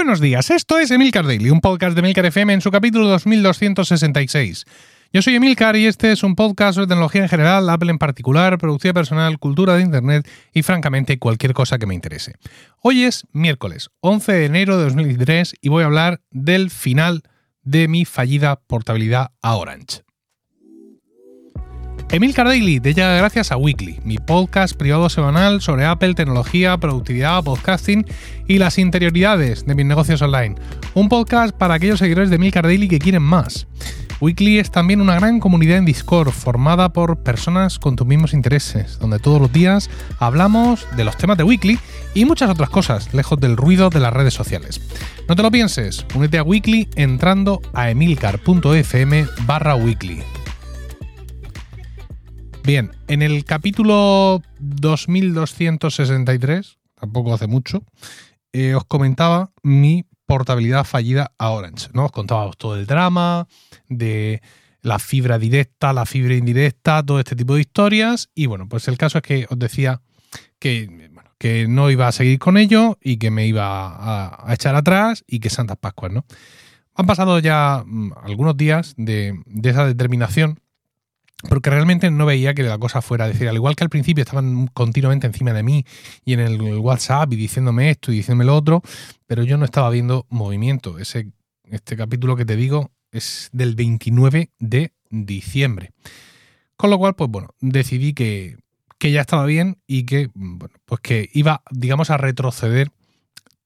Buenos días, esto es Emilcar Daily, un podcast de Emilcar FM en su capítulo 2266. Yo soy Emilcar y este es un podcast sobre tecnología en general, Apple en particular, producción personal, cultura de Internet y francamente cualquier cosa que me interese. Hoy es miércoles 11 de enero de 2023 y voy a hablar del final de mi fallida portabilidad a Orange. Emil Daily, de ya gracias a Weekly, mi podcast privado semanal sobre Apple, tecnología, productividad, podcasting y las interioridades de mis negocios online. Un podcast para aquellos seguidores de Emil Daily que quieren más. Weekly es también una gran comunidad en Discord formada por personas con tus mismos intereses, donde todos los días hablamos de los temas de Weekly y muchas otras cosas, lejos del ruido de las redes sociales. No te lo pienses, únete a Weekly entrando a emilcar.fm barra weekly. Bien, en el capítulo 2263, tampoco hace mucho, eh, os comentaba mi portabilidad fallida a Orange. ¿no? Os contaba todo el drama de la fibra directa, la fibra indirecta, todo este tipo de historias. Y bueno, pues el caso es que os decía que, que no iba a seguir con ello y que me iba a, echar atrás y que Santas Pascuas, ¿no? Han pasado ya mm, algunos días de esa determinación porque realmente no veía que la cosa fuera. decir, al igual que al principio estaban continuamente encima de mí y en el WhatsApp y diciéndome esto y diciéndome lo otro, pero yo no estaba viendo movimiento. Ese, este capítulo que te digo es del 29 de diciembre. Con lo cual, pues bueno, decidí que, que ya estaba bien y que, bueno, pues que iba, digamos, a retroceder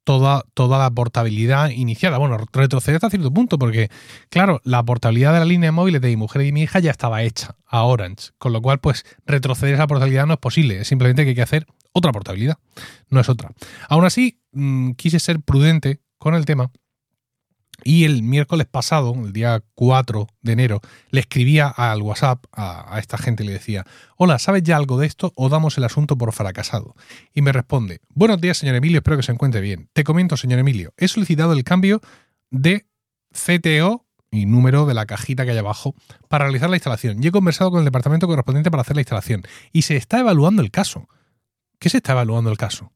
toda, toda la portabilidad iniciada. Bueno, retroceder hasta cierto punto, porque, claro, la portabilidad de la línea de móviles de mi mujer y mi hija ya estaba hecha a Orange, con lo cual, pues, retroceder esa portabilidad no es posible, es simplemente que hay que hacer otra portabilidad, no es otra. Aún así, mm, quise ser prudente con el tema y el miércoles pasado, el día 4 de enero, le escribía al WhatsApp a, esta gente y le decía, hola, ¿sabes ya algo de esto o damos el asunto por fracasado? Y me responde, buenos días, señor Emilio, espero que se encuentre bien. Te comento, señor Emilio, he solicitado el cambio de CTO y número de la cajita que hay abajo para realizar la instalación. Y he conversado con el departamento correspondiente para hacer la instalación. Y se está evaluando el caso. ¿Qué se está evaluando el caso?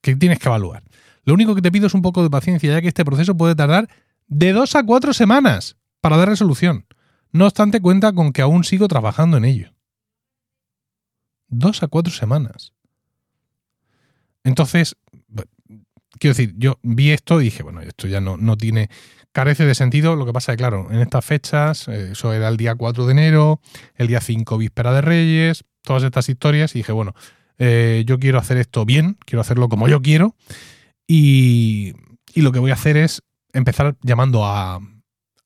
¿Qué tienes que evaluar? Lo único que te pido es un poco de paciencia, ya que este proceso puede tardar de dos a cuatro semanas para dar resolución. No obstante, cuenta con que aún sigo trabajando en ello. Dos a cuatro semanas. Entonces, quiero decir, yo vi esto y dije, bueno, esto ya no, no tiene, carece de sentido. Lo que pasa es claro, en estas fechas, eh, eso era el día 4 de enero, el día 5 víspera de Reyes, todas estas historias, y dije, bueno, eh, yo quiero hacer esto bien, quiero hacerlo como yo quiero, y, y lo que voy a hacer es empezar llamando a,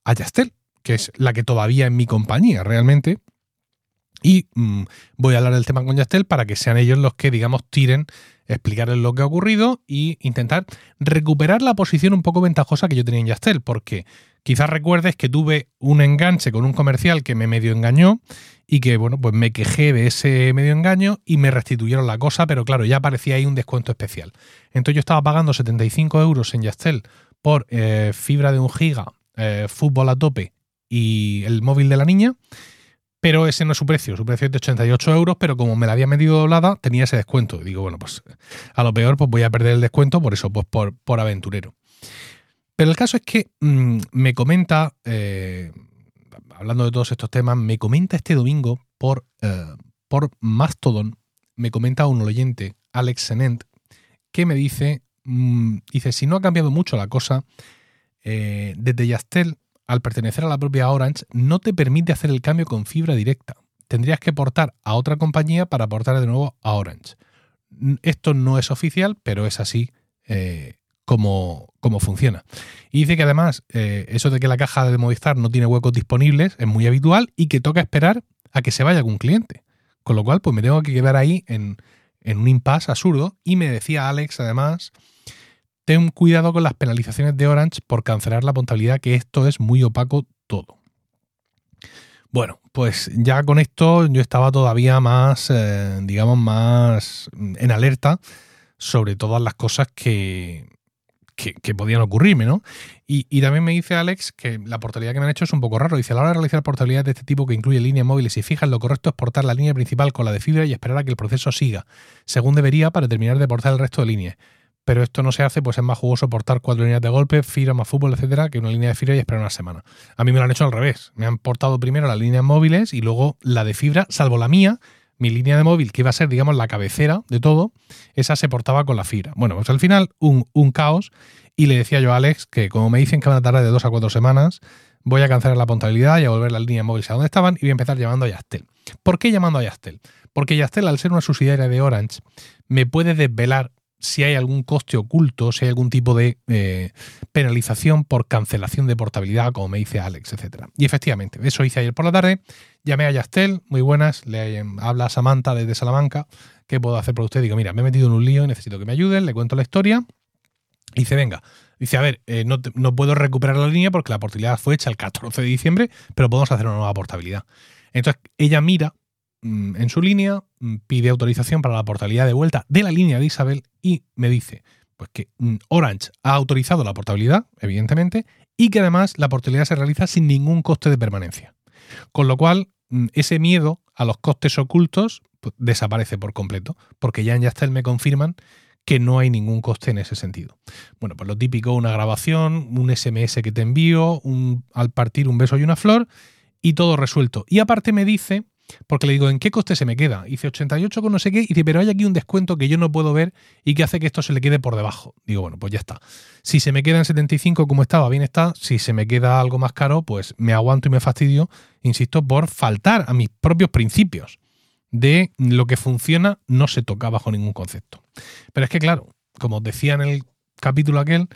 a Yastel, que es la que todavía en mi compañía realmente. Y mm, voy a hablar del tema con Yastel para que sean ellos los que, digamos, tiren, explicarles lo que ha ocurrido y intentar recuperar la posición un poco ventajosa que yo tenía en Yastel, porque quizás recuerdes que tuve un enganche con un comercial que me medio engañó y que, bueno, pues me quejé de ese medio engaño y me restituyeron la cosa, pero claro, ya aparecía ahí un descuento especial. Entonces yo estaba pagando 75 euros en Yastel por eh, fibra de un giga, eh, fútbol a tope y el móvil de la niña. Pero ese no es su precio, su precio es de 88 euros, pero como me la había medido doblada, tenía ese descuento. Y digo, bueno, pues a lo peor pues voy a perder el descuento, por eso, pues por, por aventurero. Pero el caso es que mm, me comenta, eh, hablando de todos estos temas, me comenta este domingo por, por Mastodon, me comenta un oyente, Alex Senent, que me dice Mm, dice, si no ha cambiado mucho la cosa, eh, desde Yastel, al pertenecer a la propia Orange, no te permite hacer el cambio con fibra directa. Tendrías que portar a otra compañía para portar de nuevo a Orange. Esto no es oficial, pero es así eh, como, funciona. Y dice que además eh, eso de que la caja de Movistar no tiene huecos disponibles es muy habitual y que toca esperar a que se vaya algún cliente. Con lo cual, pues me tengo que quedar ahí en, en un impasse absurdo. Y me decía Alex, además, ten cuidado con las penalizaciones de Orange por cancelar la portabilidad, que esto es muy opaco todo. Bueno, pues ya con esto yo estaba todavía más, eh, digamos, más en alerta sobre todas las cosas que, que, podían ocurrirme, ¿no? Y, también me dice Alex que la portabilidad que me han hecho es un poco raro. Dice, a la hora de realizar portabilidad de este tipo que incluye líneas móviles y fijas, lo correcto es portar la línea principal con la de fibra y esperar a que el proceso siga, según debería para terminar de portar el resto de líneas pero esto no se hace, pues es más jugoso portar cuatro líneas de golpe, fibra más fútbol, etcétera, que una línea de fibra y esperar una semana. A mí me lo han hecho al revés. Me han portado primero las líneas móviles y luego la de fibra, salvo la mía, mi línea de móvil, que iba a ser, digamos, la cabecera de todo, esa se portaba con la fibra. Bueno, pues al final, un, un caos. Y le decía yo a Alex que, como me dicen que van a tardar de dos a cuatro semanas, voy a cancelar la portabilidad y a volver las líneas móviles a donde estaban y voy a empezar llamando a Yastel. ¿Por qué llamando a Yastel? Porque Yastel, al ser una subsidiaria de Orange, me puede desvelar si hay algún coste oculto, si hay algún tipo de eh, penalización por cancelación de portabilidad, como me dice Alex, etc. Y efectivamente, eso hice ayer por la tarde. Llamé a Yastel, muy buenas, le habla Samantha desde Salamanca, ¿qué puedo hacer por usted? Digo, mira, me he metido en un lío necesito que me ayuden, le cuento la historia. Y dice, venga, dice, a ver, eh, no, no puedo recuperar la línea porque la portabilidad fue hecha el 14 de diciembre, pero podemos hacer una nueva portabilidad. Entonces ella mira en su línea, mm, pide autorización para la portabilidad de vuelta de la línea de Isabel y me dice pues que mm, Orange ha autorizado la portabilidad, evidentemente, y que además la portabilidad se realiza sin ningún coste de permanencia. Con lo cual, ese miedo a los costes ocultos pues, desaparece por completo, porque ya en Yastel me confirman que no hay ningún coste en ese sentido. Bueno, pues lo típico, una grabación, un SMS que te envío, un, al partir un beso y una flor, y todo resuelto. Y aparte me dice porque le digo, ¿en qué coste se me queda? Dice 88 con no sé qué. Y dice, pero hay aquí un descuento que yo no puedo ver y que hace que esto se le quede por debajo. Digo, bueno, pues ya está. Si se me queda en 75 como estaba, bien está. Si se me queda algo más caro, pues me aguanto y me fastidio, insisto, por faltar a mis propios principios de lo que funciona no se toca bajo ningún concepto. Pero es que, claro, como os decía en el capítulo aquel,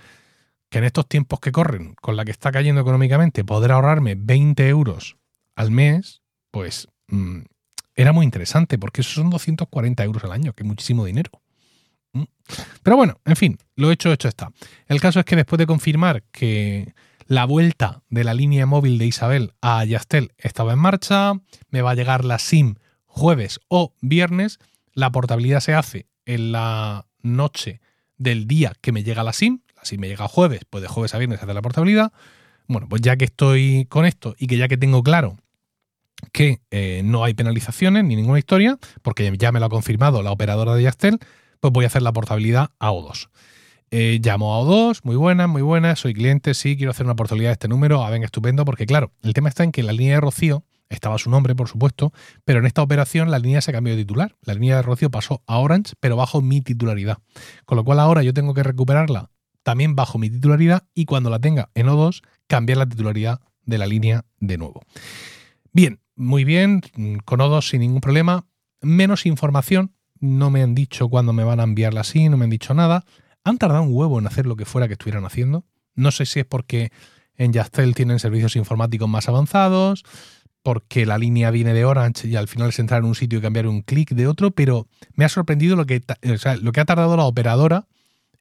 que en estos tiempos que corren, con la que está cayendo económicamente, poder ahorrarme 20 euros al mes, pues Mm, era muy interesante, porque eso son 240 euros al año, que es muchísimo dinero. Mm. Pero bueno, en fin, lo hecho, hecho está. El caso es que después de confirmar que la vuelta de la línea móvil de Isabel a Yastel estaba en marcha, me va a llegar la SIM jueves o viernes, la portabilidad se hace en la noche del día que me llega la SIM, la SIM me llega jueves, pues de jueves a viernes se hace la portabilidad. Bueno, pues ya que estoy con esto y que ya que tengo claro que eh, no hay penalizaciones ni ninguna historia, porque ya me lo ha confirmado la operadora de Yastel, pues voy a hacer la portabilidad a O2. Eh, llamo a O2, muy buena, muy buena, soy cliente, sí, quiero hacer una portabilidad de este número, a ah, ver, estupendo, porque claro, el tema está en que la línea de Rocío estaba su nombre, por supuesto, pero en esta operación la línea se cambió de titular. La línea de Rocío pasó a Orange, pero bajo mi titularidad. Con lo cual ahora yo tengo que recuperarla también bajo mi titularidad y cuando la tenga en O2, cambiar la titularidad de la línea de nuevo. Bien, muy bien, con O2 sin ningún problema. Menos información, no me han dicho cuándo me van a enviarla así, no me han dicho nada. Han tardado un huevo en hacer lo que fuera que estuvieran haciendo. No sé si es porque en Yastel tienen servicios informáticos más avanzados, porque la línea viene de Orange y al final es entrar en un sitio y cambiar un clic de otro, pero me ha sorprendido lo que, lo que ha tardado la operadora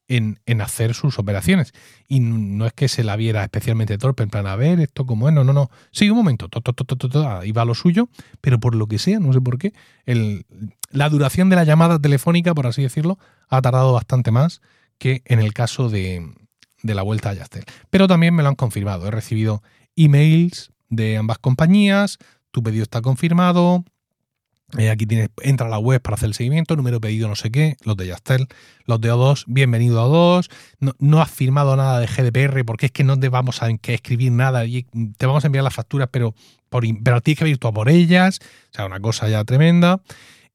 en, hacer sus operaciones. Y no es que se la viera especialmente torpe, en plan, a ver, esto como es, no, no, no. Sí, un momento, ahí va lo suyo, pero por lo que sea, no sé por qué, el, la duración de la llamada telefónica, por así decirlo, ha tardado bastante más que en el caso de, de la vuelta a Yastel. Pero también me lo han confirmado. He recibido emails de ambas compañías, tu pedido está confirmado, eh, aquí tienes, entra a la web para hacer el seguimiento, número pedido no sé qué, los de Yastel, los de O2, bienvenido a O2, no, no has firmado nada de GDPR porque es que no te vamos a escribir nada y te vamos a enviar las facturas, pero, por, pero tienes que ir tú a por ellas, o sea, una cosa ya tremenda.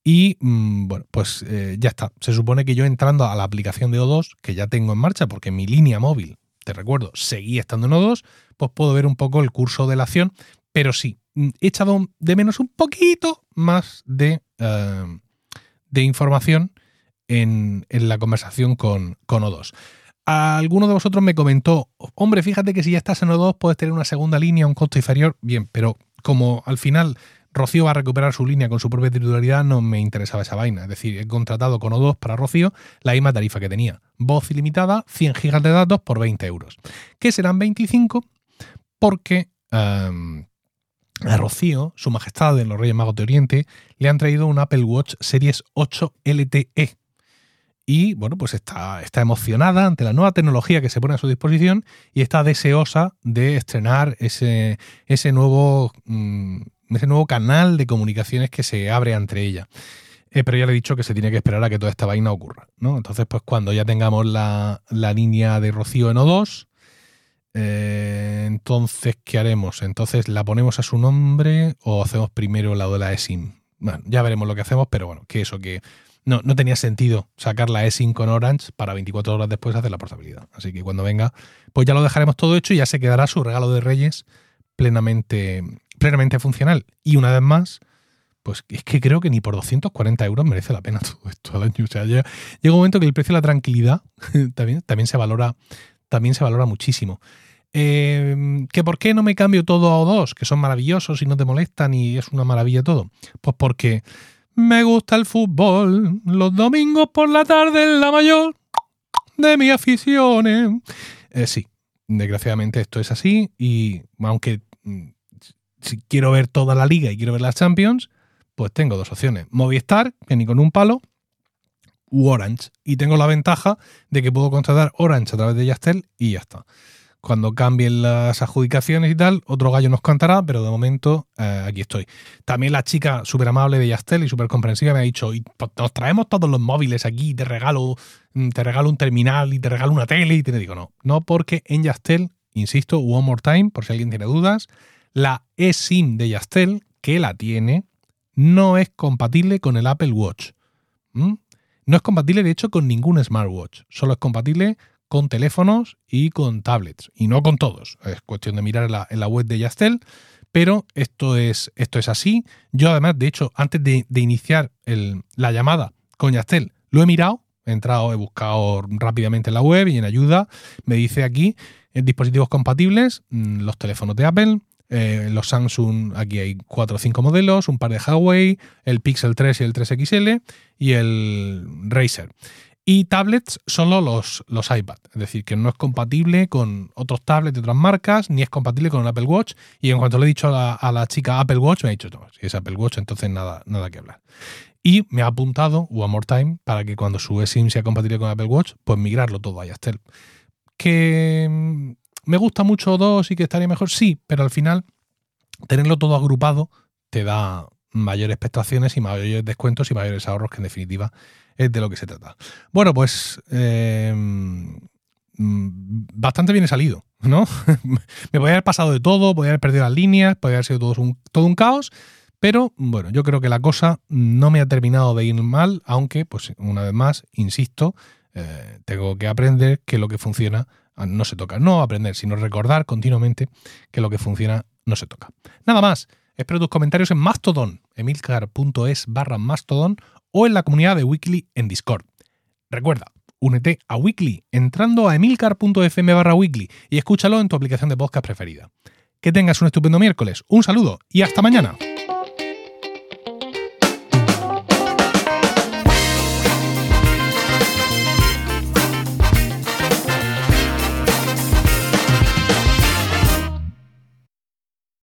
Y mm, bueno, pues eh, ya está. Se supone que yo entrando a la aplicación de O2, que ya tengo en marcha porque mi línea móvil, te recuerdo, seguía estando en O2, pues puedo ver un poco el curso de la acción, pero sí, he echado de menos un poquito más de, eh, de información en, la conversación con, con O2. Alguno de vosotros me comentó, hombre, fíjate que si ya estás en O2 puedes tener una segunda línea a un costo inferior. Bien, pero como al final Rocío va a recuperar su línea con su propia titularidad, no me interesaba esa vaina. Es decir, he contratado con O2 para Rocío la misma tarifa que tenía. Voz ilimitada, 100 gigas de datos por 20 euros. Que serán 25 porque em, a Rocío, su majestad de los Reyes Magos de Oriente, le han traído un Apple Watch Series 8 LTE. Y bueno, pues está, está emocionada ante la nueva tecnología que se pone a su disposición y está deseosa de estrenar ese, ese, nuevo, mm, ese nuevo canal de comunicaciones que se abre entre ella. eh, pero ya le he dicho que se tiene que esperar a que toda esta vaina ocurra, ¿no? Entonces, pues cuando ya tengamos la, línea de Rocío en O2, eh, entonces, ¿qué haremos? Entonces, ¿la ponemos a su nombre o hacemos primero la de la eSIM? Bueno, ya veremos lo que hacemos, pero bueno, que eso, que no, no tenía sentido sacar la eSIM con Orange para 24 horas después hacer la portabilidad. Así que cuando venga, pues ya lo dejaremos todo hecho y ya se quedará su regalo de Reyes plenamente, plenamente funcional. Y una vez más, pues es que creo que ni por 240 euros merece la pena todo esto al año. O sea, llega, un momento que el precio de la tranquilidad también, también, se, valora, también se valora muchísimo. Eh, ¿Que por qué no me cambio todo a O2? Que son maravillosos y no te molestan y es una maravilla todo. Pues porque me gusta el fútbol. Los domingos por la tarde es la mayor de mis aficiones. Eh, sí, desgraciadamente esto es así y aunque mm, si quiero ver toda la liga y quiero ver las Champions, pues tengo dos opciones. Movistar, que ni con un palo, Orange. Y tengo la ventaja de que puedo contratar Orange a través de Yastel y ya está. Cuando cambien las adjudicaciones y tal, otro gallo nos cantará, pero de momento eh, aquí estoy. También la chica súper amable de Yastel y súper comprensiva me ha dicho, nos traemos todos los móviles aquí, te regalo, mm, te regalo un terminal y te regalo una tele y te digo, no, no porque en Yastel, insisto, one more time, por si alguien tiene dudas, la eSIM de Yastel, que la tiene, no es compatible con el Apple Watch. No es compatible, de hecho, con ningún smartwatch. Solo es compatible con teléfonos y con tablets. Y no con todos. Es cuestión de mirar en la, web de Yastel. Pero esto es, esto es así. Yo, además, de hecho, antes de, iniciar la llamada con Yastel, lo he mirado. He entrado, he buscado rápidamente en la web y en ayuda. Me dice aquí en dispositivos compatibles, mm, los teléfonos de Apple, eh, los Samsung, aquí hay 4 o 5 modelos, un par de Huawei, el Pixel 3 y el 3XL y el Razer. Y tablets solo los, los iPad, es decir, que no es compatible con otros tablets de otras marcas, ni es compatible con un Apple Watch. Y en cuanto le he dicho a la, chica Apple Watch, me ha dicho, no, si es Apple Watch, entonces nada, nada que hablar. Y me ha apuntado One More Time para que cuando su eSIM sea compatible con Apple Watch, pues migrarlo todo a Yastel. Que ¿Me gusta mucho dos y que estaría mejor? Sí, pero al final tenerlo todo agrupado te da mayores prestaciones y mayores descuentos y mayores ahorros, que en definitiva es de lo que se trata. Bueno, pues eh, bastante bien he salido, ¿no? Me podría haber pasado de todo, podría haber perdido las líneas, podría haber sido todo un, todo un caos, pero bueno, yo creo que la cosa no me ha terminado de ir mal, aunque, pues una vez más, insisto, eh, tengo que aprender que lo que funciona no se toca. No aprender, sino recordar continuamente que lo que funciona no se toca. Nada más. Espero tus comentarios en Mastodon, emilcar.es barra Mastodon o en la comunidad de Weekly en Discord. Recuerda, únete a Weekly entrando a emilcar.fm barra Weekly y escúchalo en tu aplicación de podcast preferida. Que tengas un estupendo miércoles, un saludo y hasta mañana.